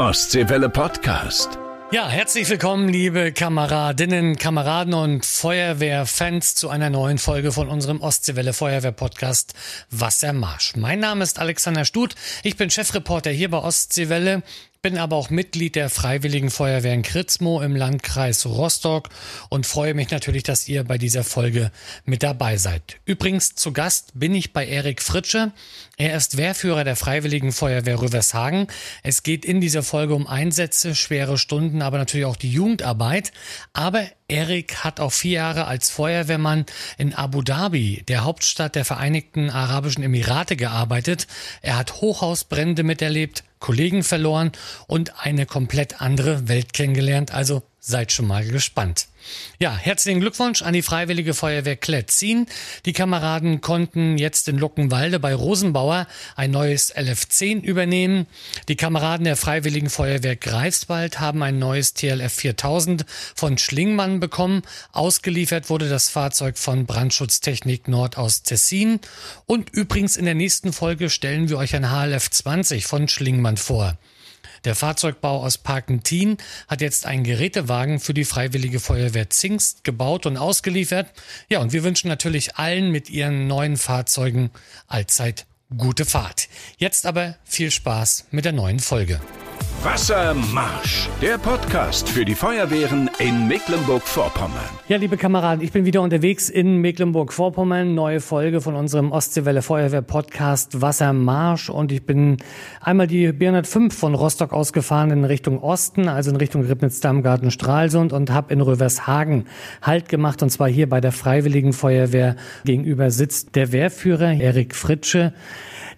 Ostseewelle Podcast. Ja, herzlich willkommen, liebe Kameradinnen, Kameraden und Feuerwehrfans zu einer neuen Folge von unserem Ostseewelle Feuerwehr Podcast Wassermarsch. Mein Name ist Alexander Stut. Ich bin Chefreporter hier bei Ostseewelle bin aber auch Mitglied der Freiwilligen Feuerwehr in Kritzmo im Landkreis Rostock und freue mich natürlich, dass ihr bei dieser Folge mit dabei seid. Übrigens zu Gast bin ich bei Erik Fritsche. Er ist Wehrführer der Freiwilligen Feuerwehr Rüvershagen. Es geht in dieser Folge um Einsätze, schwere Stunden, aber natürlich auch die Jugendarbeit. Aber Erik hat auch vier Jahre als Feuerwehrmann in Abu Dhabi, der Hauptstadt der Vereinigten Arabischen Emirate, gearbeitet. Er hat Hochhausbrände miterlebt, Kollegen verloren und eine komplett andere Welt kennengelernt. Also seid schon mal gespannt. Ja, herzlichen Glückwunsch an die Freiwillige Feuerwehr Kletzin. Die Kameraden konnten jetzt in Luckenwalde bei Rosenbauer ein neues LF10 übernehmen. Die Kameraden der Freiwilligen Feuerwehr Greifswald haben ein neues TLF 4000 von Schlingmann bekommen. Ausgeliefert wurde das Fahrzeug von Brandschutztechnik Nord aus Tessin. Und übrigens in der nächsten Folge stellen wir euch ein HLF 20 von Schlingmann vor. Der Fahrzeugbau aus Parkentin hat jetzt einen Gerätewagen für die Freiwillige Feuerwehr Zingst gebaut und ausgeliefert. Ja, und wir wünschen natürlich allen mit ihren neuen Fahrzeugen allzeit gute Fahrt. Jetzt aber viel Spaß mit der neuen Folge. Wassermarsch, der Podcast für die Feuerwehren in Mecklenburg-Vorpommern. Ja, liebe Kameraden, ich bin wieder unterwegs in Mecklenburg-Vorpommern. Neue Folge von unserem Ostseewelle Feuerwehr Podcast Wassermarsch. Und ich bin einmal die B105 von Rostock ausgefahren in Richtung Osten, also in Richtung Ribnitz, Dammgarten, Stralsund und habe in Rövershagen Halt gemacht. Und zwar hier bei der Freiwilligen Feuerwehr. Gegenüber sitzt der Wehrführer Erik Fritsche.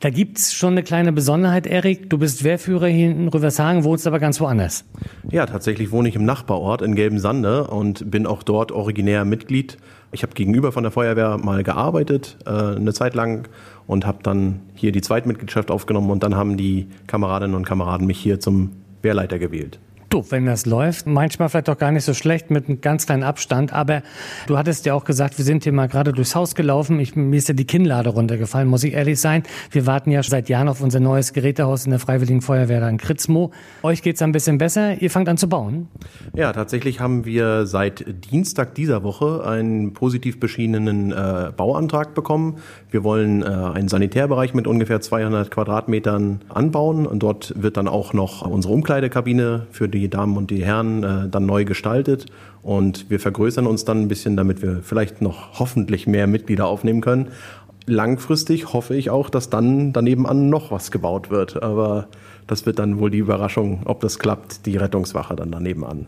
Da gibt's schon eine kleine Besonderheit, Erik. Du bist Wehrführer hier in Rüvershagen, wohnst aber ganz woanders. Ja, tatsächlich wohne ich im Nachbarort in Gelbensande und bin auch dort originär Mitglied. Ich habe gegenüber von der Feuerwehr mal gearbeitet, äh, eine Zeit lang und habe dann hier die Zweitmitgliedschaft aufgenommen und dann haben die Kameradinnen und Kameraden mich hier zum Wehrleiter gewählt. Du, wenn das läuft, manchmal vielleicht auch gar nicht so schlecht mit einem ganz kleinen Abstand, aber du hattest ja auch gesagt, wir sind hier mal gerade durchs Haus gelaufen. Ich, mir ist ja die Kinnlade runtergefallen, muss ich ehrlich sein. Wir warten ja seit Jahren auf unser neues Gerätehaus in der Freiwilligen Feuerwehr in Kritzmo. Euch geht's ein bisschen besser. Ihr fangt an zu bauen. Ja, tatsächlich haben wir seit Dienstag dieser Woche einen positiv beschienenen äh, Bauantrag bekommen. Wir wollen äh, einen Sanitärbereich mit ungefähr 200 Quadratmetern anbauen und dort wird dann auch noch unsere Umkleidekabine für die Damen und die Herren äh, dann neu gestaltet und wir vergrößern uns dann ein bisschen, damit wir vielleicht noch hoffentlich mehr Mitglieder aufnehmen können. Langfristig hoffe ich auch, dass dann daneben an noch was gebaut wird, aber das wird dann wohl die Überraschung, ob das klappt, die Rettungswache dann daneben an.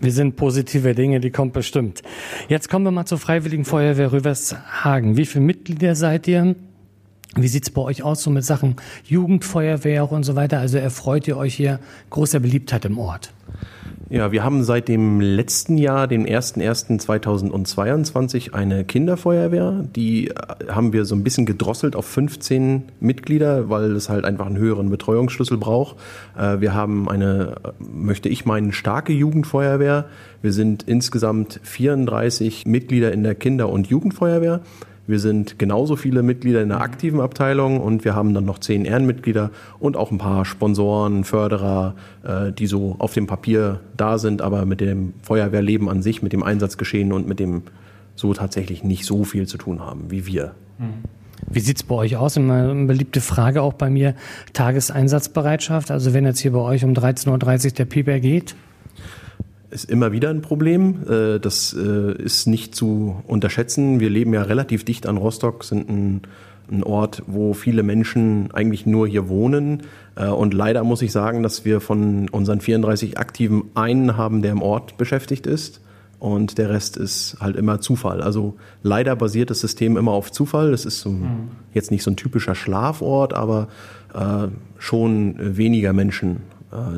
Wir sind positive Dinge, die kommt bestimmt. Jetzt kommen wir mal zur Freiwilligen Feuerwehr Rüvershagen. Wie viele Mitglieder seid ihr? Wie sieht's bei euch aus so mit Sachen Jugendfeuerwehr und so weiter? Also erfreut ihr euch hier großer Beliebtheit im Ort? Ja, wir haben seit dem letzten Jahr, dem 01.01.2022, eine Kinderfeuerwehr. Die äh, haben wir so ein bisschen gedrosselt auf 15 Mitglieder, weil es halt einfach einen höheren Betreuungsschlüssel braucht. Äh, wir haben eine, äh, möchte ich meinen, starke Jugendfeuerwehr. Wir sind insgesamt 34 Mitglieder in der Kinder- und Jugendfeuerwehr. Wir sind genauso viele Mitglieder in der aktiven Abteilung und wir haben dann noch zehn Ehrenmitglieder und auch ein paar Sponsoren, Förderer, äh, die so auf dem Papier da sind, aber mit dem Feuerwehrleben an sich, mit dem Einsatzgeschehen und mit dem so tatsächlich nicht so viel zu tun haben wie wir. Wie sieht's bei euch aus? Eine beliebte Frage auch bei mir, Tageseinsatzbereitschaft. Also wenn jetzt hier bei euch um 13.30 Uhr der Pieper geht? Ist immer wieder ein Problem. Äh, das äh, ist nicht zu unterschätzen. Wir leben ja relativ dicht an Rostock, sind ein, ein Ort, wo viele Menschen eigentlich nur hier wohnen. Äh, und leider muss ich sagen, dass wir von unseren 34 Aktiven einen haben, der im Ort beschäftigt ist. Und der Rest ist halt immer Zufall. Also leider basiert das System immer auf Zufall. Das ist so, mhm. jetzt nicht so ein typischer Schlafort, aber schon weniger Menschen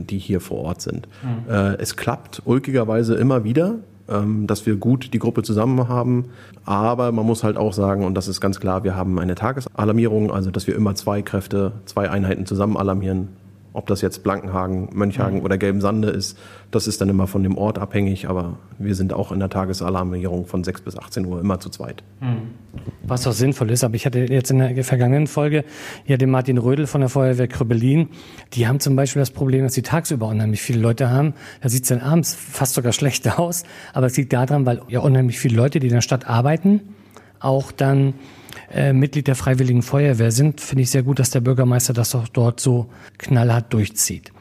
die hier vor Ort sind. Mhm. Es klappt ulkigerweise immer wieder, ähm, dass wir gut die Gruppe zusammen haben. Aber man muss halt auch sagen, und das ist ganz klar, wir haben eine Tagesalarmierung, also dass wir immer zwei Kräfte, zwei Einheiten zusammen alarmieren. Ob das jetzt Blankenhagen, Mönchhagen mhm. oder Gelbensande ist, das ist dann immer von dem Ort abhängig, aber wir sind auch in der Tagesalarmierung von 6 bis 18 Uhr immer zu zweit. Mhm. Was auch sinnvoll ist, aber ich hatte jetzt in der vergangenen Folge ja den Martin Rödel von der Feuerwehr Krüppelin. Die haben zum Beispiel das Problem, dass sie tagsüber unheimlich viele Leute haben. Da sieht es dann abends fast sogar schlechter aus, aber es liegt daran, weil ja unheimlich viele Leute, die in der Stadt arbeiten, auch dann äh, Mitglied der Freiwilligen Feuerwehr sind, finde ich sehr gut, dass der Bürgermeister das auch dort so knallhart durchzieht.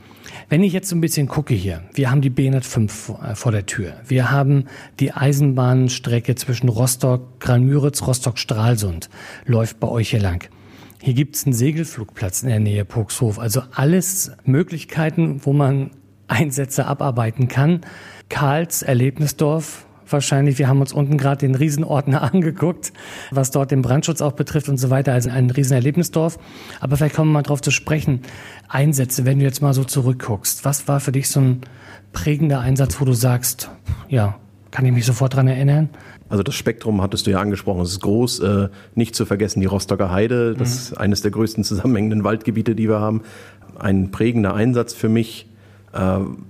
Wenn ich jetzt so ein bisschen gucke hier, wir haben die B105 äh, vor der Tür. Wir haben die Eisenbahnstrecke zwischen Rostock, Granmüritz, Rostock, Stralsund läuft bei euch hier lang. Hier gibt es einen Segelflugplatz in der Nähe Puxhof. Also alles Möglichkeiten, wo man Einsätze abarbeiten kann. Karls Erlebnisdorf, wahrscheinlich. Wir haben uns unten gerade den Riesenordner angeguckt, was dort den Brandschutz auch betrifft und so weiter. Also ein Riesenerlebnisdorf. Aber vielleicht kommen wir mal drauf zu sprechen. Einsätze, wenn du jetzt mal so zurückguckst. Was war für dich so ein prägender Einsatz, wo du sagst, ja, kann ich mich sofort dran erinnern? Also das Spektrum hattest du ja angesprochen, es ist groß. Äh, nicht zu vergessen die Rostocker Heide, das mhm. ist eines der größten zusammenhängenden Waldgebiete, die wir haben. Ein prägender Einsatz für mich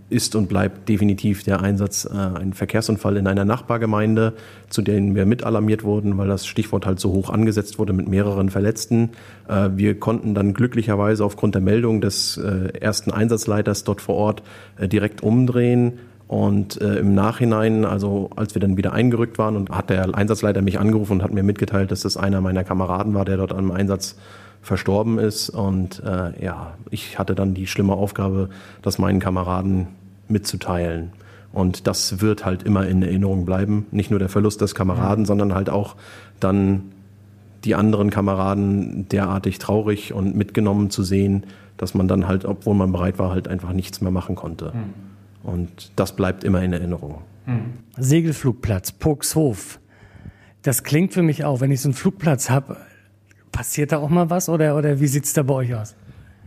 ist und bleibt definitiv der Einsatz äh, ein Verkehrsunfall in einer Nachbargemeinde, zu denen wir mit alarmiert wurden, weil das Stichwort halt so hoch angesetzt wurde mit mehreren Verletzten. Äh, wir konnten dann glücklicherweise aufgrund der Meldung des äh, ersten Einsatzleiters dort vor Ort äh, direkt umdrehen. Und äh, im Nachhinein, also als wir dann wieder eingerückt waren, und hat der Einsatzleiter mich angerufen und hat mir mitgeteilt, dass das einer meiner Kameraden war, der dort am Einsatz verstorben ist. Und äh, ja, ich hatte dann die schlimme Aufgabe, das meinen Kameraden mitzuteilen. Und das wird halt immer in Erinnerung bleiben. Nicht nur der Verlust des Kameraden, mhm. sondern halt auch dann die anderen Kameraden derartig traurig und mitgenommen zu sehen, dass man dann halt, obwohl man bereit war, halt einfach nichts mehr machen konnte. Mhm. Und das bleibt immer in Erinnerung. Mhm. Segelflugplatz, Puxhof. Das klingt für mich auch, wenn ich so einen Flugplatz habe, Passiert da auch mal was oder, oder wie sieht's da bei euch aus?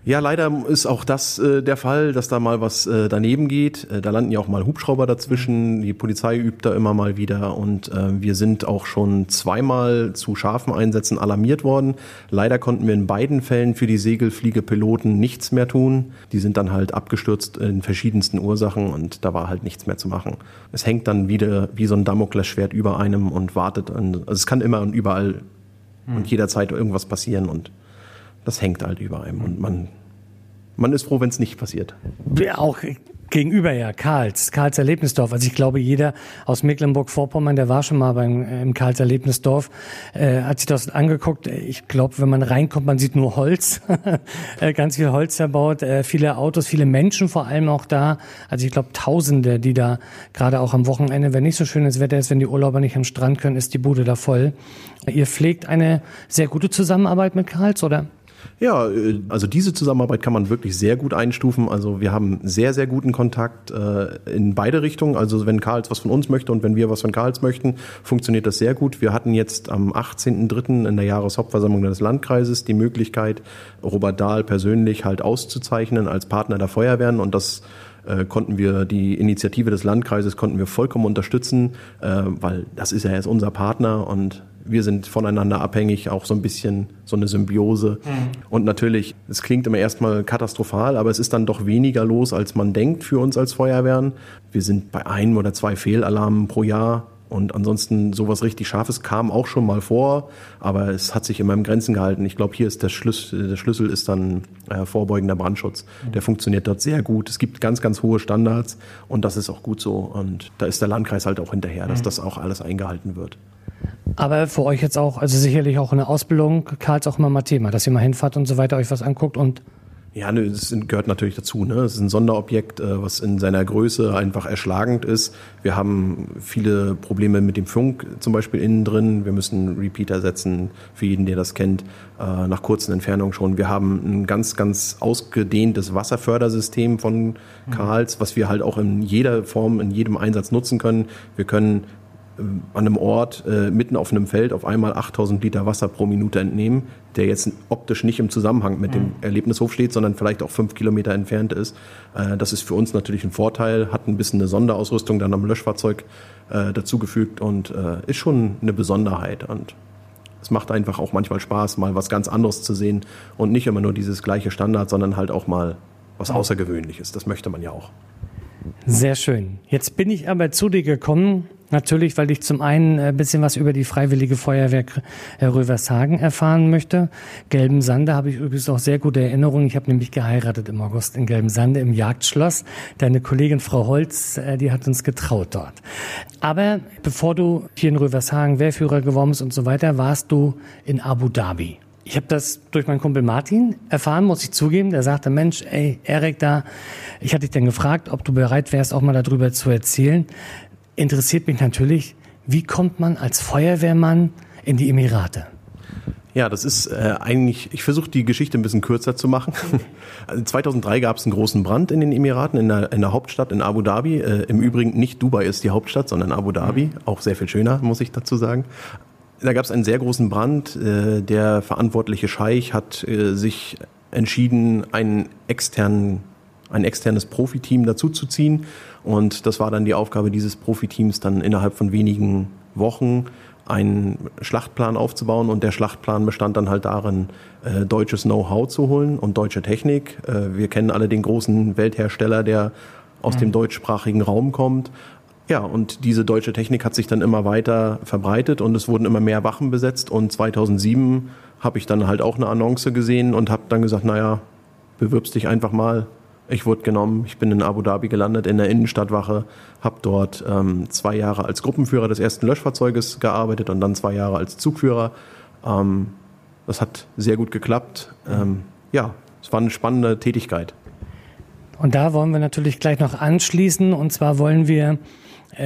Ja, leider ist auch das äh, der Fall, dass da mal was äh, daneben geht. Äh, da landen ja auch mal Hubschrauber dazwischen. Die Polizei übt da immer mal wieder und äh, wir sind auch schon zweimal zu scharfen Einsätzen alarmiert worden. Leider konnten wir in beiden Fällen für die Segelfliegepiloten nichts mehr tun. Die sind dann halt abgestürzt in verschiedensten Ursachen und da war halt nichts mehr zu machen. Es hängt dann wieder wie so ein Damoklesschwert über einem und wartet. An, also es kann immer und überall mhm. und jederzeit irgendwas passieren und das hängt halt über einem und man, man ist froh, wenn es nicht passiert. Auch gegenüber ja, Karls, Karls Erlebnisdorf. Also ich glaube, jeder aus Mecklenburg-Vorpommern, der war schon mal beim äh, im Karls Erlebnisdorf, äh, hat sich das angeguckt. Ich glaube, wenn man reinkommt, man sieht nur Holz, äh, ganz viel Holz erbaut, äh, viele Autos, viele Menschen vor allem auch da. Also ich glaube, Tausende, die da gerade auch am Wochenende, wenn nicht so schönes Wetter ist, wenn die Urlauber nicht am Strand können, ist die Bude da voll. Ihr pflegt eine sehr gute Zusammenarbeit mit Karls, oder? Ja, äh, also diese Zusammenarbeit kann man wirklich sehr gut einstufen. Also wir haben sehr, sehr guten Kontakt äh, in beide Richtungen. Also wenn Karls was von uns möchte und wenn wir was von Karls möchten, funktioniert das sehr gut. Wir hatten jetzt am 18.03. in der Jahreshauptversammlung des Landkreises die Möglichkeit, Robert Dahl persönlich halt auszuzeichnen als Partner der Feuerwehren und das äh, konnten wir die Initiative des Landkreises konnten wir vollkommen unterstützen, äh, weil das ist ja jetzt unser Partner und wir sind voneinander abhängig, auch so ein bisschen so eine Symbiose. Mhm. Und natürlich, es klingt immer erstmal katastrophal, aber es ist dann doch weniger los, als man denkt für uns als Feuerwehren. Wir sind bei einem oder zwei Fehlalarmen pro Jahr und ansonsten sowas richtig Scharfes kam auch schon mal vor, aber es hat sich immer im Grenzen gehalten. Ich glaube, hier ist der Schlüssel, der Schlüssel ist dann äh, vorbeugender Brandschutz. Mhm. Der funktioniert dort sehr gut. Es gibt ganz, ganz hohe Standards und das ist auch gut so. Und da ist der Landkreis halt auch hinterher, dass mhm. das auch alles eingehalten wird. Aber für euch jetzt auch, also sicherlich auch eine Ausbildung, Karls auch immer mal Thema, dass ihr mal hinfahrt und so weiter, euch was anguckt und ja, das gehört natürlich dazu. Ne? Es ist ein Sonderobjekt, äh, was in seiner Größe einfach erschlagend ist. Wir haben viele Probleme mit dem Funk zum Beispiel innen drin. Wir müssen Repeater setzen, für jeden, der das kennt, äh, nach kurzen Entfernungen schon. Wir haben ein ganz, ganz ausgedehntes Wasserfördersystem von Karls, was wir halt auch in jeder Form, in jedem Einsatz nutzen können. Wir können an einem Ort äh, mitten auf einem Feld auf einmal 8000 Liter Wasser pro Minute entnehmen, der jetzt optisch nicht im Zusammenhang mit dem mhm. Erlebnishof steht, sondern vielleicht auch fünf Kilometer entfernt ist. Äh, das ist für uns natürlich ein Vorteil, hat ein bisschen eine Sonderausrüstung dann am Löschfahrzeug äh, dazugefügt und äh, ist schon eine Besonderheit. Und es macht einfach auch manchmal Spaß, mal was ganz anderes zu sehen und nicht immer nur dieses gleiche Standard, sondern halt auch mal was Außergewöhnliches. Das möchte man ja auch. Sehr schön. Jetzt bin ich aber zu dir gekommen, natürlich, weil ich zum einen ein bisschen was über die Freiwillige Feuerwehr äh, Rövershagen erfahren möchte. Gelben Sande habe ich übrigens auch sehr gute Erinnerungen. Ich habe nämlich geheiratet im August in Gelben Sande im Jagdschloss. Deine Kollegin Frau Holz, äh, die hat uns getraut dort. Aber bevor du hier in Rövershagen Wehrführer geworden bist und so weiter, warst du in Abu Dhabi. Ich habe das durch meinen Kumpel Martin erfahren, muss ich zugeben. Der sagte, Mensch, ey, Erik da, ich hatte dich dann gefragt, ob du bereit wärst, auch mal darüber zu erzählen. Interessiert mich natürlich, wie kommt man als Feuerwehrmann in die Emirate? Ja, das ist äh, eigentlich, ich versuche die Geschichte ein bisschen kürzer zu machen. Also 2003 gab es einen großen Brand in den Emiraten, in der, in der Hauptstadt in Abu Dhabi. Äh, Im Übrigen nicht Dubai ist die Hauptstadt, sondern Abu Dhabi. Auch sehr viel schöner, muss ich dazu sagen. Da gab es einen sehr großen Brand. Äh, der verantwortliche Scheich hat äh, sich entschieden, einen externen, ein externes Profiteam dazuzuziehen. Und das war dann die Aufgabe dieses Profiteams, dann innerhalb von wenigen Wochen einen Schlachtplan aufzubauen. Und der Schlachtplan bestand dann halt darin, äh, deutsches Know-how zu holen und deutsche Technik. wir kennen alle den großen Welthersteller, der aus mhm. dem deutschsprachigen Raum kommt. Ja, und diese deutsche Technik hat sich dann immer weiter verbreitet und es wurden immer mehr Wachen besetzt. Und 2007 habe ich dann halt auch eine Annonce gesehen und habe dann gesagt, naja, bewirbst dich einfach mal. Ich wurde genommen, ich bin in Abu Dhabi gelandet, in der Innenstadtwache, habe dort ähm, zwei Jahre als Gruppenführer des ersten Löschfahrzeuges gearbeitet und dann zwei Jahre als Zugführer. Ähm, das hat sehr gut geklappt. Ähm, ja, es war eine spannende Tätigkeit. Und da wollen wir natürlich gleich noch anschließen. Und zwar wollen wir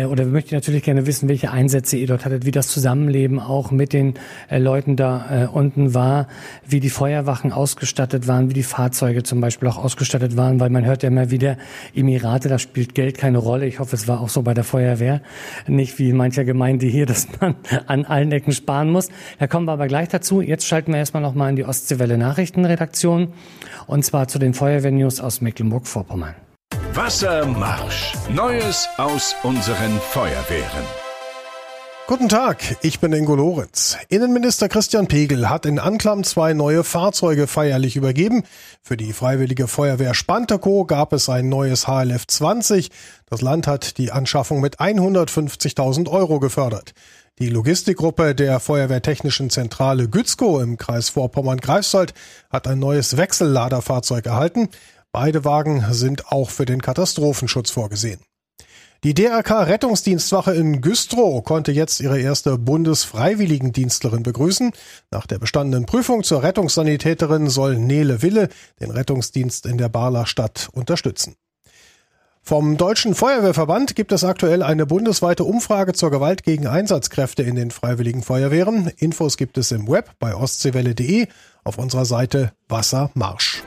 oder möchte ich natürlich gerne wissen, welche Einsätze ihr dort hattet, wie das Zusammenleben auch mit den äh, Leuten da äh, unten war, wie die Feuerwachen ausgestattet waren, wie die Fahrzeuge zum Beispiel auch ausgestattet waren, weil man hört ja immer wieder, Emirate, da spielt Geld keine Rolle. Ich hoffe, es war auch so bei der Feuerwehr. Nicht wie in mancher Gemeinde hier, dass man an allen Ecken sparen muss. Da kommen wir aber gleich dazu. Jetzt schalten wir erstmal nochmal in die Ostseewelle Nachrichtenredaktion und zwar zu den Feuerwehrnews aus Mecklenburg-Vorpommern. Wassermarsch. Neues aus unseren Feuerwehren. Guten Tag, ich bin Ingo Lorenz. Innenminister Christian Pegel hat in Anklam zwei neue Fahrzeuge feierlich übergeben. Für die Freiwillige Feuerwehr Spanteco gab es ein neues HLF 20. Das Land hat die Anschaffung mit 150.000 Euro gefördert. Die Logistikgruppe der Feuerwehrtechnischen Zentrale Gützkow im Kreis Vorpommern-Greifswald hat ein neues Wechselladerfahrzeug erhalten. Beide Wagen sind auch für den Katastrophenschutz vorgesehen. Die DRK Rettungsdienstwache in Güstrow konnte jetzt ihre erste Bundesfreiwilligendienstlerin begrüßen. Nach der bestandenen Prüfung zur Rettungssanitäterin soll Nele Wille den Rettungsdienst in der Barler Stadt unterstützen. Vom Deutschen Feuerwehrverband gibt es aktuell eine bundesweite Umfrage zur Gewalt gegen Einsatzkräfte in den Freiwilligen Feuerwehren. Infos gibt es im Web bei ostseewelle.de auf unserer Seite Wassermarsch.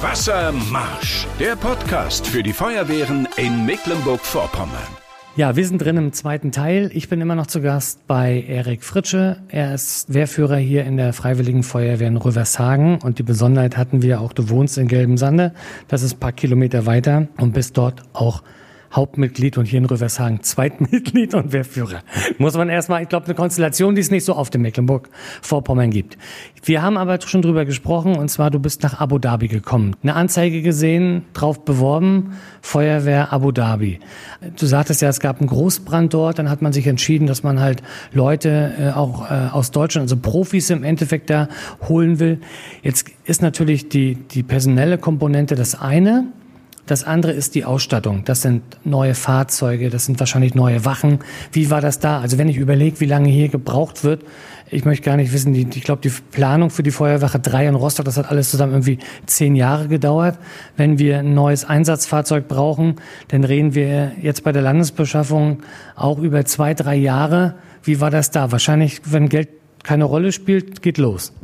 Wassermarsch, der Podcast für die Feuerwehren in Mecklenburg-Vorpommern. Ja, wir sind drin im zweiten Teil. Ich bin immer noch zu Gast bei Erik Fritsche. Er ist Wehrführer hier in der Freiwilligen Feuerwehr in Rövershagen. Und die Besonderheit hatten wir auch, du wohnst in Gelben Sande. Das ist ein paar Kilometer weiter und bist dort auch Hauptmitglied und hier in Rövershagen Zweitmitglied und Wehrführer. Muss man erstmal, ich glaube, eine Konstellation, die es nicht so oft in Mecklenburg-Vorpommern gibt. Wir haben aber schon drüber gesprochen und zwar, du bist nach Abu Dhabi gekommen. Eine Anzeige gesehen, drauf beworben, Feuerwehr Abu Dhabi. Du sagtest ja, es gab einen Großbrand dort, dann hat man sich entschieden, dass man halt Leute äh, auch äh, aus Deutschland, also Profis im Endeffekt da holen will. Jetzt ist natürlich die, die personelle Komponente das eine. Das andere ist die Ausstattung. Das sind neue Fahrzeuge, das sind wahrscheinlich neue Wachen. Wie war das da? Also wenn ich überlege, wie lange hier gebraucht wird, ich möchte gar nicht wissen, die, ich glaube, die Planung für die Feuerwache 3 in Rostock, das hat alles zusammen irgendwie zehn Jahre gedauert. Wenn wir ein neues Einsatzfahrzeug brauchen, dann reden wir jetzt bei der Landesbeschaffung auch über zwei, drei Jahre. Wie war das da? Wahrscheinlich, wenn Geld keine Rolle spielt, geht los.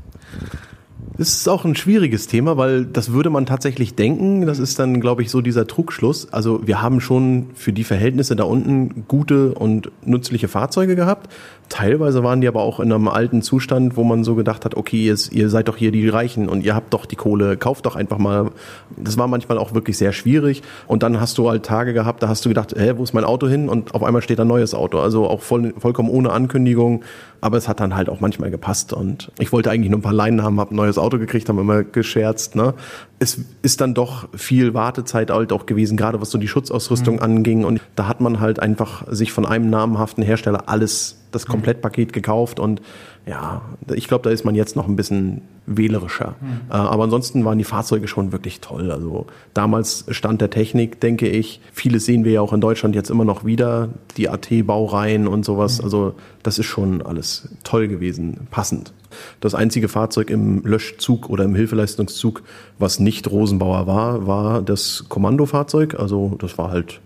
Das ist auch ein schwieriges Thema, weil das würde man tatsächlich denken. Das ist dann, glaube ich, so dieser Trugschluss. Also wir haben schon für die Verhältnisse da unten gute und nützliche Fahrzeuge gehabt. Teilweise waren die aber auch in einem alten Zustand, wo man so gedacht hat, okay, ihr, seid doch hier die Reichen und ihr habt doch die Kohle, kauft doch einfach mal. Das war manchmal auch wirklich sehr schwierig. Und dann hast du halt Tage gehabt, da hast du gedacht, hä, wo ist mein Auto hin? Und auf einmal steht ein neues Auto. Also auch voll, vollkommen ohne Ankündigung. Aber es hat dann halt auch manchmal gepasst. Und ich wollte eigentlich nur ein paar Leinen haben, habe neues Auto gekriegt, haben immer gescherzt. Ne? Es ist dann doch viel Wartezeit halt auch gewesen, gerade was so die Schutzausrüstung mhm. anging. Und da hat man halt einfach sich von einem namhaften Hersteller alles, das Komplettpaket gekauft und ja, ich glaube, da ist man jetzt noch ein bisschen wählerischer. Mhm. Äh, aber ansonsten waren die Fahrzeuge schon wirklich toll. Also damals stand der Technik, denke ich. Vieles sehen wir ja auch in Deutschland jetzt immer noch wieder. Die AT-Baureihen und sowas. Mhm. Also das ist schon alles toll gewesen, passend. Das einzige Fahrzeug im Löschzug oder im Hilfeleistungszug, was nicht Rosenbauer war, war das Kommandofahrzeug. Also das war halt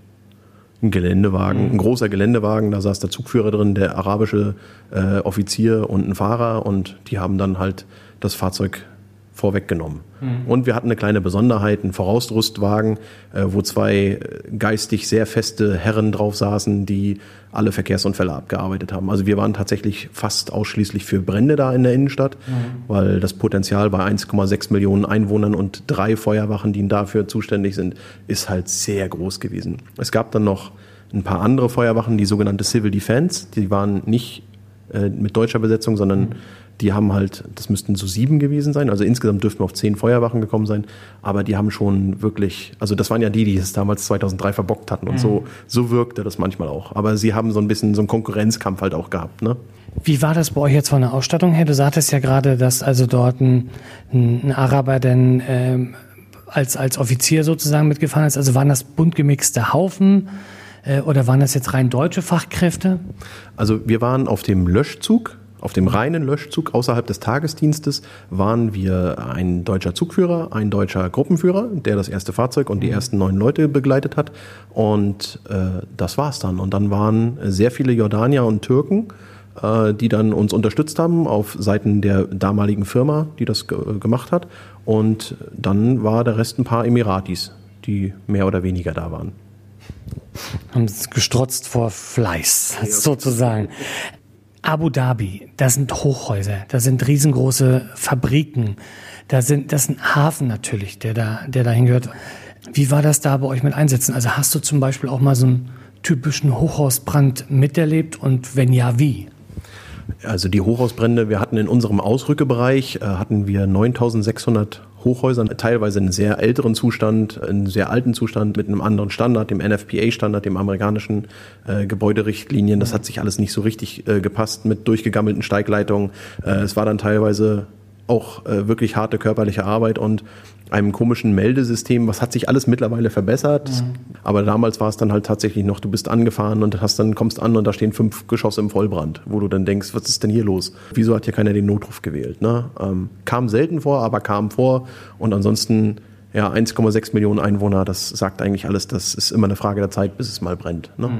ein Geländewagen, mhm. ein großer Geländewagen, da saß der Zugführer drin, der arabische äh, Offizier und ein Fahrer und die haben dann halt das Fahrzeug vorweggenommen. Mhm. Und wir hatten eine kleine Besonderheit, einen Vorausrüstwagen, äh, wo zwei geistig sehr feste Herren drauf saßen, die alle Verkehrsunfälle abgearbeitet haben. Also wir waren tatsächlich fast ausschließlich für Brände da in der Innenstadt, mhm. weil das Potenzial bei 1,6 Millionen Einwohnern und drei Feuerwachen, die dafür zuständig sind, ist halt sehr groß gewesen. Es gab dann noch ein paar andere Feuerwachen, die sogenannte Civil Defense, die waren nicht äh, mit deutscher Besetzung, sondern mhm die haben halt, das müssten so sieben gewesen sein, also insgesamt dürften wir auf zehn Feuerwachen gekommen sein, aber die haben schon wirklich, also das waren ja die, die es damals 2003 verbockt hatten und mhm. so, so wirkte das manchmal auch. Aber sie haben so ein bisschen so einen Konkurrenzkampf halt auch gehabt, ne? Wie war das bei euch jetzt von der Ausstattung her? Du sagtest ja gerade, dass also dort ein, ein Araber denn ähm, als, als Offizier sozusagen mitgefahren ist. Also waren das bunt gemixte Haufen? Äh, oder waren das jetzt rein deutsche Fachkräfte? Also wir waren auf dem Löschzug auf dem reinen Löschzug außerhalb des Tagesdienstes waren wir ein deutscher Zugführer, ein deutscher Gruppenführer, der das erste Fahrzeug und die mhm. ersten neun Leute begleitet hat. Und äh, das war's dann. Und dann waren sehr viele Jordanier und Türken, äh, die dann uns unterstützt haben auf Seiten der damaligen Firma, die das gemacht hat. Und dann war der Rest ein paar Emiratis, die mehr oder weniger da waren haben gestrotzt vor Fleiß, sozusagen. Abu Dhabi, das sind Hochhäuser, da sind riesengroße Fabriken, da sind, das ist ein Hafen natürlich, der da, der dahin gehört. Wie war das da bei euch mit Einsätzen? Also hast du zum Beispiel auch mal so einen typischen Hochhausbrand miterlebt und wenn ja, wie? Also die Hochhausbrände, wir hatten in unserem Ausrückebereich, äh, hatten wir 9600 Hochhäusern, teilweise in sehr älteren Zustand, in sehr alten Zustand mit einem anderen Standard, dem NFPA-Standard, dem amerikanischen äh, Gebäuderichtlinien. Das hat sich alles nicht so richtig äh, gepasst mit durchgegammelten Steigleitungen. Äh, es war dann teilweise auch äh, wirklich harte körperliche Arbeit und einem komischen Meldesystem, was hat sich alles mittlerweile verbessert. Mhm. Aber damals war es dann halt tatsächlich noch, du bist angefahren und hast dann kommst an und da stehen fünf Geschosse im Vollbrand, wo du dann denkst, was ist denn hier los? Wieso hat hier keiner den Notruf gewählt? Ne? Ähm, kam selten vor, aber kam vor und ansonsten ja 1,6 Millionen Einwohner, das sagt eigentlich alles, das ist immer eine Frage der Zeit, bis es mal brennt. Ne? Mhm.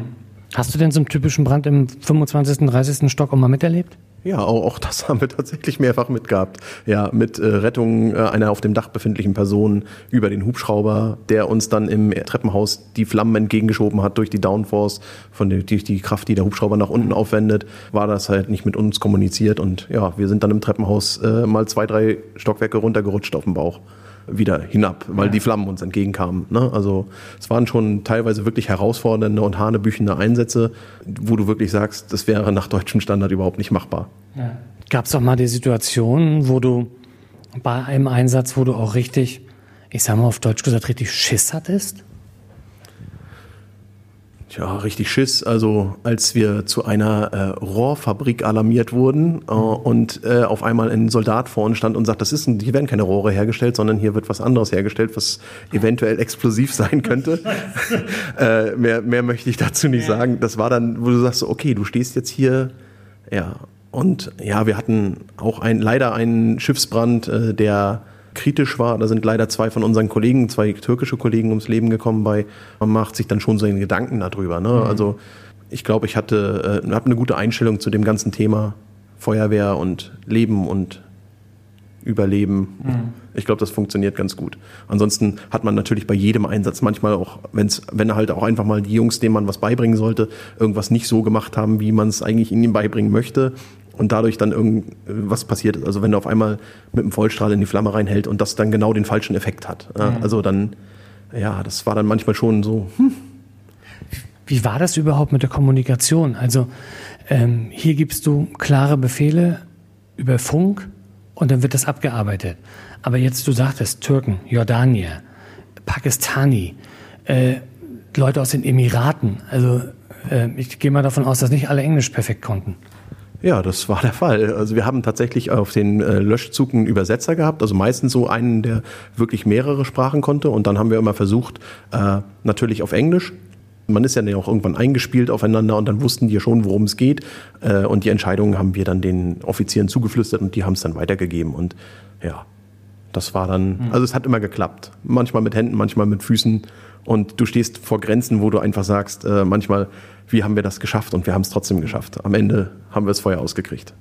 Hast du denn so einen typischen Brand im 25., 30. Stock auch mal miterlebt? Ja, auch, auch das haben wir tatsächlich mehrfach mitgehabt. Ja, mit äh, Rettung äh, einer auf dem Dach befindlichen Person über den Hubschrauber, der uns dann im Treppenhaus die Flammen entgegengeschoben hat durch die Downforce, von der, durch die Kraft, die der Hubschrauber nach unten aufwendet, war das halt nicht mit uns kommuniziert und ja, wir sind dann im Treppenhaus äh, mal zwei, drei Stockwerke runtergerutscht auf dem Bauch wieder hinab, weil ja. die Flammen uns entgegenkamen. Ne? Also es waren schon teilweise wirklich herausfordernde und hanebüchende Einsätze, wo du wirklich sagst, das wäre nach deutschem Standard überhaupt nicht machbar. Ja. Gab es auch mal die Situation, wo du bei einem Einsatz, wo du auch richtig, ich sag mal auf Deutsch gesagt, richtig Schiss hattest? Ja, richtig Schiss. Also als wir zu einer äh, Rohrfabrik alarmiert wurden äh, und äh, auf einmal ein Soldat vor uns stand und sagt, das ist ein, hier werden keine Rohre hergestellt, sondern hier wird was anderes hergestellt, was eventuell explosiv sein könnte. äh, mehr, mehr möchte ich dazu nicht sagen. Das war dann, wo du sagst, okay, du stehst jetzt hier, ja. Und ja, wir hatten auch ein, leider einen Schiffsbrand, äh, der kritisch war. Da sind leider zwei von unseren Kollegen, zwei türkische Kollegen ums Leben gekommen bei. Man macht sich dann schon seine Gedanken darüber. Ne? Mhm. Also ich glaube, ich hatte äh, habe eine gute Einstellung zu dem ganzen Thema Feuerwehr und Leben und Überleben. Mhm. Ich glaube, das funktioniert ganz gut. Ansonsten hat man natürlich bei jedem Einsatz manchmal auch, wenn's, wenn halt auch einfach mal die Jungs, denen man was beibringen sollte, irgendwas nicht so gemacht haben, wie man es eigentlich ihnen beibringen möchte und dadurch dann irgendwas passiert ist. Also wenn er auf einmal mit einem Vollstrahl in die Flamme reinhält und das dann genau den falschen Effekt hat. Mhm. Also dann, ja, das war dann manchmal schon so. Hm. Wie war das überhaupt mit der Kommunikation? Also ähm, hier gibst du klare Befehle über Funk und dann wird das abgearbeitet. Aber jetzt, du sagtest, Türken, Jordanier, Pakistani, äh, Leute aus den Emiraten. Also äh, ich gehe mal davon aus, dass nicht alle Englisch perfekt konnten. Ja, das war der Fall. Also wir haben tatsächlich auf den äh, Löschzug einen Übersetzer gehabt, also meistens so einen, der wirklich mehrere Sprachen konnte. Und dann haben wir immer versucht, äh, natürlich auf Englisch. Man ist ja auch irgendwann eingespielt aufeinander und dann wussten die schon, worum es geht. Äh, und die Entscheidungen haben wir dann den Offizieren zugeflüstert und die haben es dann weitergegeben. Und ja, das war dann, also es hat immer geklappt. Manchmal mit Händen, manchmal mit Füßen. Und du stehst vor Grenzen, wo du einfach sagst, äh, manchmal, wie haben wir das geschafft? Und wir haben es trotzdem geschafft. Am Ende haben wir das Feuer ausgekriegt.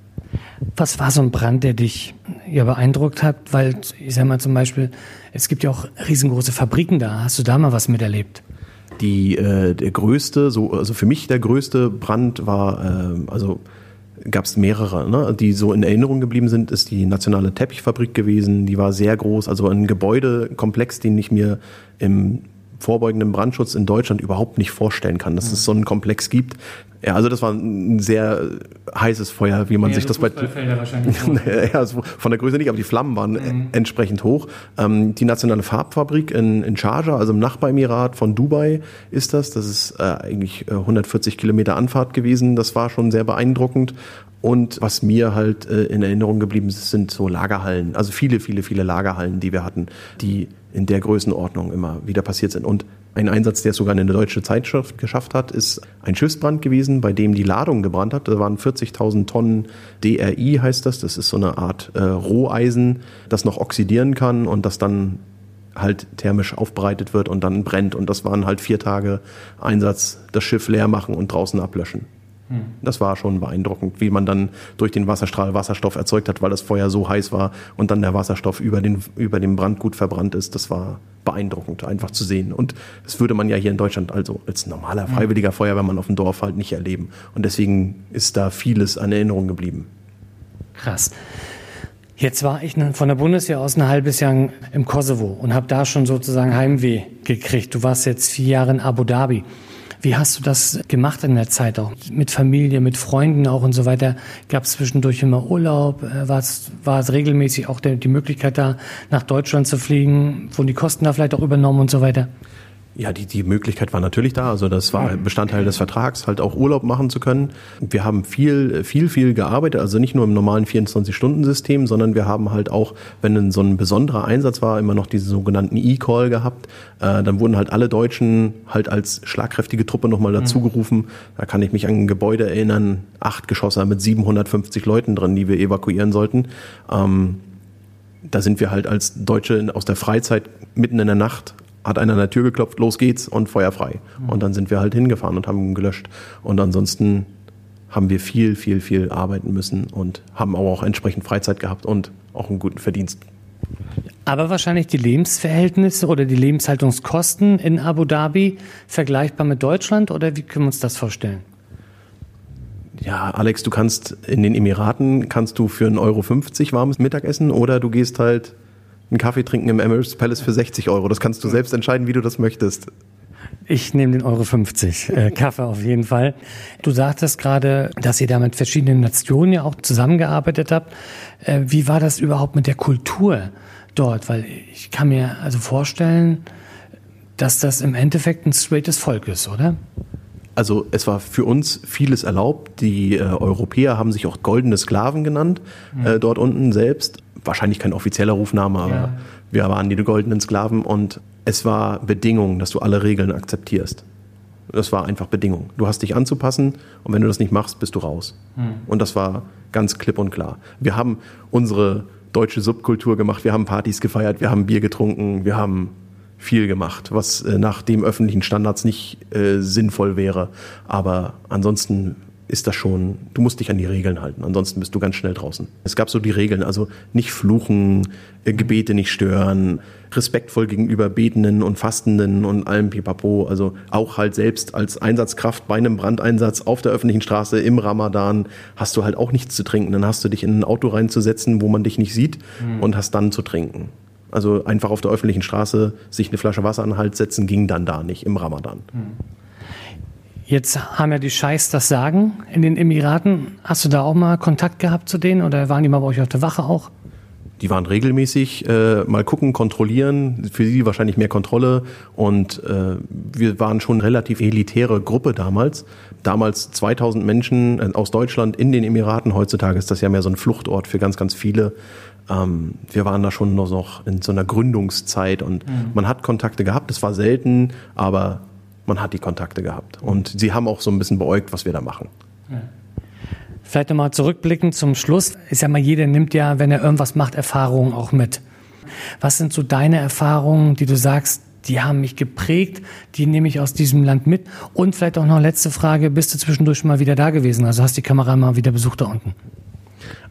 Was war so ein Brand, der dich ja beeindruckt hat? Weil, ich sag mal zum Beispiel, es gibt ja auch riesengroße Fabriken da. Hast du da mal was miterlebt? Die, äh, der größte, so, also für mich der größte Brand war, äh, also gab es mehrere, ne? die so in Erinnerung geblieben sind, ist die nationale Teppichfabrik gewesen. Die war sehr groß, also ein Gebäudekomplex, den ich mir im vorbeugenden Brandschutz in Deutschland überhaupt nicht vorstellen kann, dass es so einen Komplex gibt. Ja, also das war ein sehr heißes Feuer, wie man ja, sich das bei ja, also von der Größe nicht, aber die Flammen waren mhm. entsprechend hoch. Ähm, die nationale Farbfabrik in, in Sharjah, also im Nachbaremirat von Dubai, ist das. Das ist äh, eigentlich 140 Kilometer Anfahrt gewesen. Das war schon sehr beeindruckend. Und was mir halt äh, in Erinnerung geblieben ist, sind so Lagerhallen. Also viele, viele, viele Lagerhallen, die wir hatten, die in der Größenordnung immer wieder passiert sind. Und ein Einsatz, der es sogar in eine deutsche Zeitschrift geschafft hat, ist ein Schiffsbrand gewesen, bei dem die Ladung gebrannt hat. Da waren 40.000 Tonnen DRI, heißt das. Das ist so eine Art äh, Roheisen, das noch oxidieren kann und das dann halt thermisch aufbereitet wird und dann brennt. Und das waren halt vier Tage Einsatz, das Schiff leer machen und draußen ablöschen. Das war schon beeindruckend, wie man dann durch den Wasserstrahl Wasserstoff erzeugt hat, weil das Feuer so heiß war und dann der Wasserstoff über den, über dem Brand gut verbrannt ist. Das war beeindruckend, einfach zu sehen. Und das würde man ja hier in Deutschland also als normaler freiwilliger Feuerwehrmann auf dem Dorf halt nicht erleben. Und deswegen ist da vieles an Erinnerung geblieben. Krass. Jetzt war ich von der Bundeswehr aus ein halbes Jahr im Kosovo und habe da schon sozusagen Heimweh gekriegt. Du warst jetzt vier Jahre in Abu Dhabi. Wie hast du das gemacht in der Zeit auch? Mit Familie, mit Freunden auch und so weiter? Gab es zwischendurch immer Urlaub? Äh, war es, regelmäßig auch der, die Möglichkeit da, nach Deutschland zu fliegen? Wurden die Kosten da vielleicht auch übernommen und so weiter? Ja, die, die Möglichkeit war natürlich da. Also das war Bestandteil des Vertrags, halt auch Urlaub machen zu können. Wir haben viel, viel, viel gearbeitet, also nicht nur im normalen 24-Stunden-System, sondern wir haben halt auch, wenn so ein besonderer Einsatz war, immer noch diesen sogenannten E-Call gehabt. Äh, dann wurden halt alle Deutschen halt als schlagkräftige Truppe nochmal dazugerufen. Da kann ich mich an ein Gebäude erinnern, acht Geschosser mit 750 Leuten drin, die wir evakuieren sollten. Ähm, da sind wir halt als Deutsche aus der Freizeit mitten in der Nacht hat einer an der Tür geklopft, los geht's und Feuer frei. Mhm. Und dann sind wir halt hingefahren und haben gelöscht. Und ansonsten haben wir viel, viel, viel arbeiten müssen und haben aber auch entsprechend Freizeit gehabt und auch einen guten Verdienst. Aber wahrscheinlich die Lebensverhältnisse oder die Lebenshaltungskosten in Abu Dhabi vergleichbar mit Deutschland oder wie können wir uns das vorstellen? Ja, Alex, du kannst in den Emiraten kannst du für 1,50 Euro warmes Mittagessen oder du gehst halt einen Kaffee trinken im Emirates Palace für 60 Euro. Das kannst du selbst entscheiden, wie du das möchtest. Ich nehme den Euro 50 äh, Kaffee auf jeden Fall. Du sagtest gerade, dass ihr da mit verschiedenen Nationen ja auch zusammengearbeitet habt. Äh, wie war das überhaupt mit der Kultur dort? Weil ich kann mir also vorstellen, dass das im Endeffekt ein straightes Volk ist, oder? Also es war für uns vieles erlaubt. Die äh, Europäer haben sich auch goldene Sklaven genannt, mhm. äh, dort unten selbst wahrscheinlich kein offizieller Rufname, aber ja. wir waren die goldenen Sklaven und es war Bedingung, dass du alle Regeln akzeptierst. Das war einfach Bedingung. Du hast dich anzupassen und wenn du das nicht machst, bist du raus. Hm. Und das war ganz klipp und klar. Wir haben unsere deutsche Subkultur gemacht, wir haben Partys gefeiert, wir haben Bier getrunken, wir haben viel gemacht, was äh, nach dem öffentlichen Standards nicht äh, sinnvoll wäre. Aber ansonsten ist das schon, du musst dich an die Regeln halten, ansonsten bist du ganz schnell draußen. Es gab so die Regeln, also nicht fluchen, äh, Gebete nicht stören, respektvoll gegenüber Betenden und Fastenden und allem Pipapo, also auch halt selbst als Einsatzkraft bei einem Brandeinsatz auf der öffentlichen Straße im Ramadan hast du halt auch nichts zu trinken, dann hast du dich in ein Auto reinzusetzen, wo man dich nicht sieht mhm. und hast dann zu trinken. Also einfach auf der öffentlichen Straße sich eine Flasche Wasser an den Hals setzen ging dann da nicht im Ramadan. Mhm. Jetzt haben ja die Scheiß das Sagen in den Emiraten. Hast du da auch mal Kontakt gehabt zu denen oder waren die mal bei euch auf der Wache auch? die waren regelmäßig äh, mal gucken, kontrollieren, für sie wahrscheinlich mehr Kontrolle und äh, wir waren schon relativ elitäre Gruppe damals. Damals 2000 Menschen äh, aus Deutschland in den Emiraten, heutzutage ist das ja mehr so ein Fluchtort für ganz, ganz viele. Ähm, wir waren da schon noch in so einer Gründungszeit und mhm. man hat Kontakte gehabt, es war selten, aber man hat die Kontakte gehabt und sie haben auch so ein bisschen beäugt, was wir da machen. Ja. Vielleicht nochmal zurückblickend zum Schluss. Ist ja mal, jeder nimmt ja, wenn er irgendwas macht, Erfahrungen auch mit. Was sind so deine Erfahrungen, die du sagst, die haben mich geprägt, die nehme ich aus diesem Land mit? Und vielleicht auch noch letzte Frage, bist du zwischendurch schon mal wieder da gewesen? Also hast die Kamera mal wieder besucht da unten?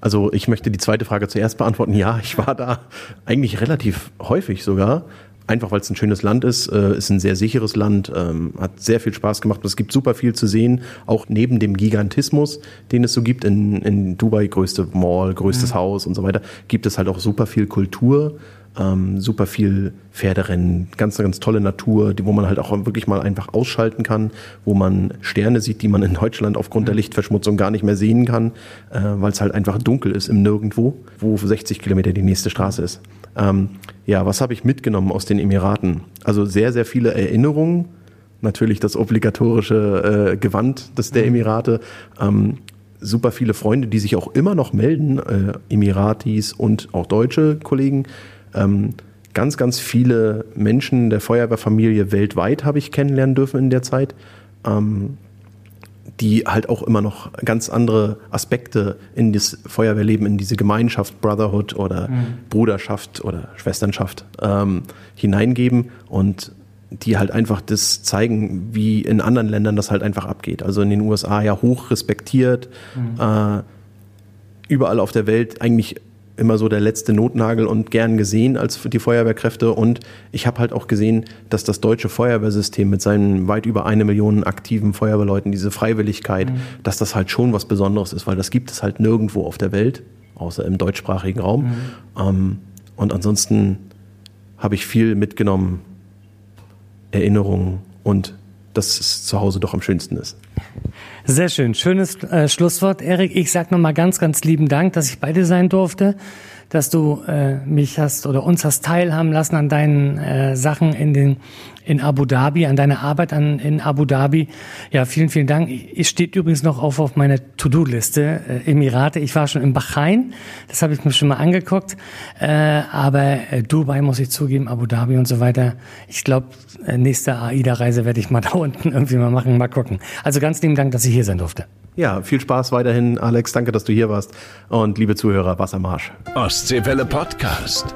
Also ich möchte die zweite Frage zuerst beantworten. Ja, ich war da eigentlich relativ häufig sogar einfach weil es ein schönes Land ist, äh, ist ein sehr sicheres Land, ähm, hat sehr viel Spaß gemacht. Es gibt super viel zu sehen, auch neben dem Gigantismus, den es so gibt in, in Dubai, größte Mall, größtes mhm. Haus und so weiter, gibt es halt auch super viel Kultur, ähm, super viel Pferderennen, ganz, ganz tolle Natur, die, wo man halt auch wirklich mal einfach ausschalten kann, wo man Sterne sieht, die man in Deutschland aufgrund der mhm. Lichtverschmutzung gar nicht mehr sehen kann, äh, weil es halt einfach dunkel ist im Nirgendwo, wo 60 Kilometer die nächste Straße ist. Ähm, ja, was habe ich mitgenommen aus den Emiraten? Also sehr, sehr viele Erinnerungen. Natürlich das obligatorische äh, Gewand des der mhm. Emirate. Ähm, super viele Freunde, die sich auch immer noch melden, äh, Emiratis und auch deutsche Kollegen. Ähm, ganz, ganz viele Menschen der Feuerwehrfamilie weltweit habe ich kennenlernen dürfen in der Zeit. Ähm, die halt auch immer noch ganz andere Aspekte in das Feuerwehrleben, in diese Gemeinschaft, Brotherhood oder mhm. Bruderschaft oder Schwesternschaft ähm, hineingeben und die halt einfach das zeigen, wie in anderen Ländern das halt einfach abgeht. Also in den USA ja hoch respektiert, mhm. äh, überall auf der Welt eigentlich immer so der letzte Notnagel und gern gesehen als die Feuerwehrkräfte. Und ich habe halt auch gesehen, dass das deutsche Feuerwehrsystem mit seinen weit über eine Million aktiven Feuerwehrleuten, diese Freiwilligkeit, mhm. dass das halt schon was Besonderes ist, weil das gibt es halt nirgendwo auf der Welt, außer im deutschsprachigen Raum. Mhm. Ähm, und ansonsten habe ich viel mitgenommen, Erinnerungen und dass es zu Hause doch am schönsten ist. Sehr schön. Schönes äh, Schlusswort, Erik. Ich sage nochmal ganz, ganz lieben Dank, dass ich bei dir sein durfte, dass du äh, mich hast oder uns hast teilhaben lassen an deinen äh, Sachen in den in Abu Dhabi, an deine Arbeit an, in Abu Dhabi. Ja, vielen, vielen Dank. Es steht übrigens noch auf, auf meiner To-Do-Liste, äh, Emirate. Ich war schon in Bahrain, das habe ich mir schon mal angeguckt. Äh, aber äh, Dubai muss ich zugeben, Abu Dhabi und so weiter. Ich glaube, äh, nächste AIDA-Reise werde ich mal da unten irgendwie mal machen, mal gucken. Also ganz lieben Dank, dass ich hier sein durfte. Ja, viel Spaß weiterhin, Alex. Danke, dass du hier warst. Und liebe Zuhörer, Wassermarsch. Ostseewelle Podcast.